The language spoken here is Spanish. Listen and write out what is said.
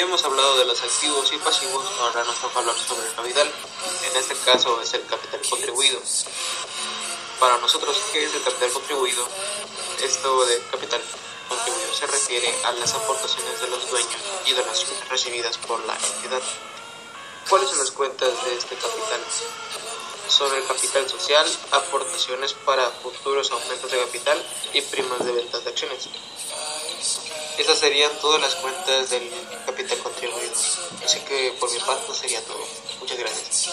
hemos hablado de los activos y pasivos, ahora nos toca hablar sobre el capital. En este caso es el capital contribuido. Para nosotros, ¿qué es el capital contribuido? Esto de capital contribuido se refiere a las aportaciones de los dueños y donaciones recibidas por la entidad. ¿Cuáles son las cuentas de este capital? Sobre el capital social, aportaciones para futuros aumentos de capital y primas de ventas de acciones. Esas serían todas las cuentas del capital. Así que por mi parte sería todo. Muchas gracias.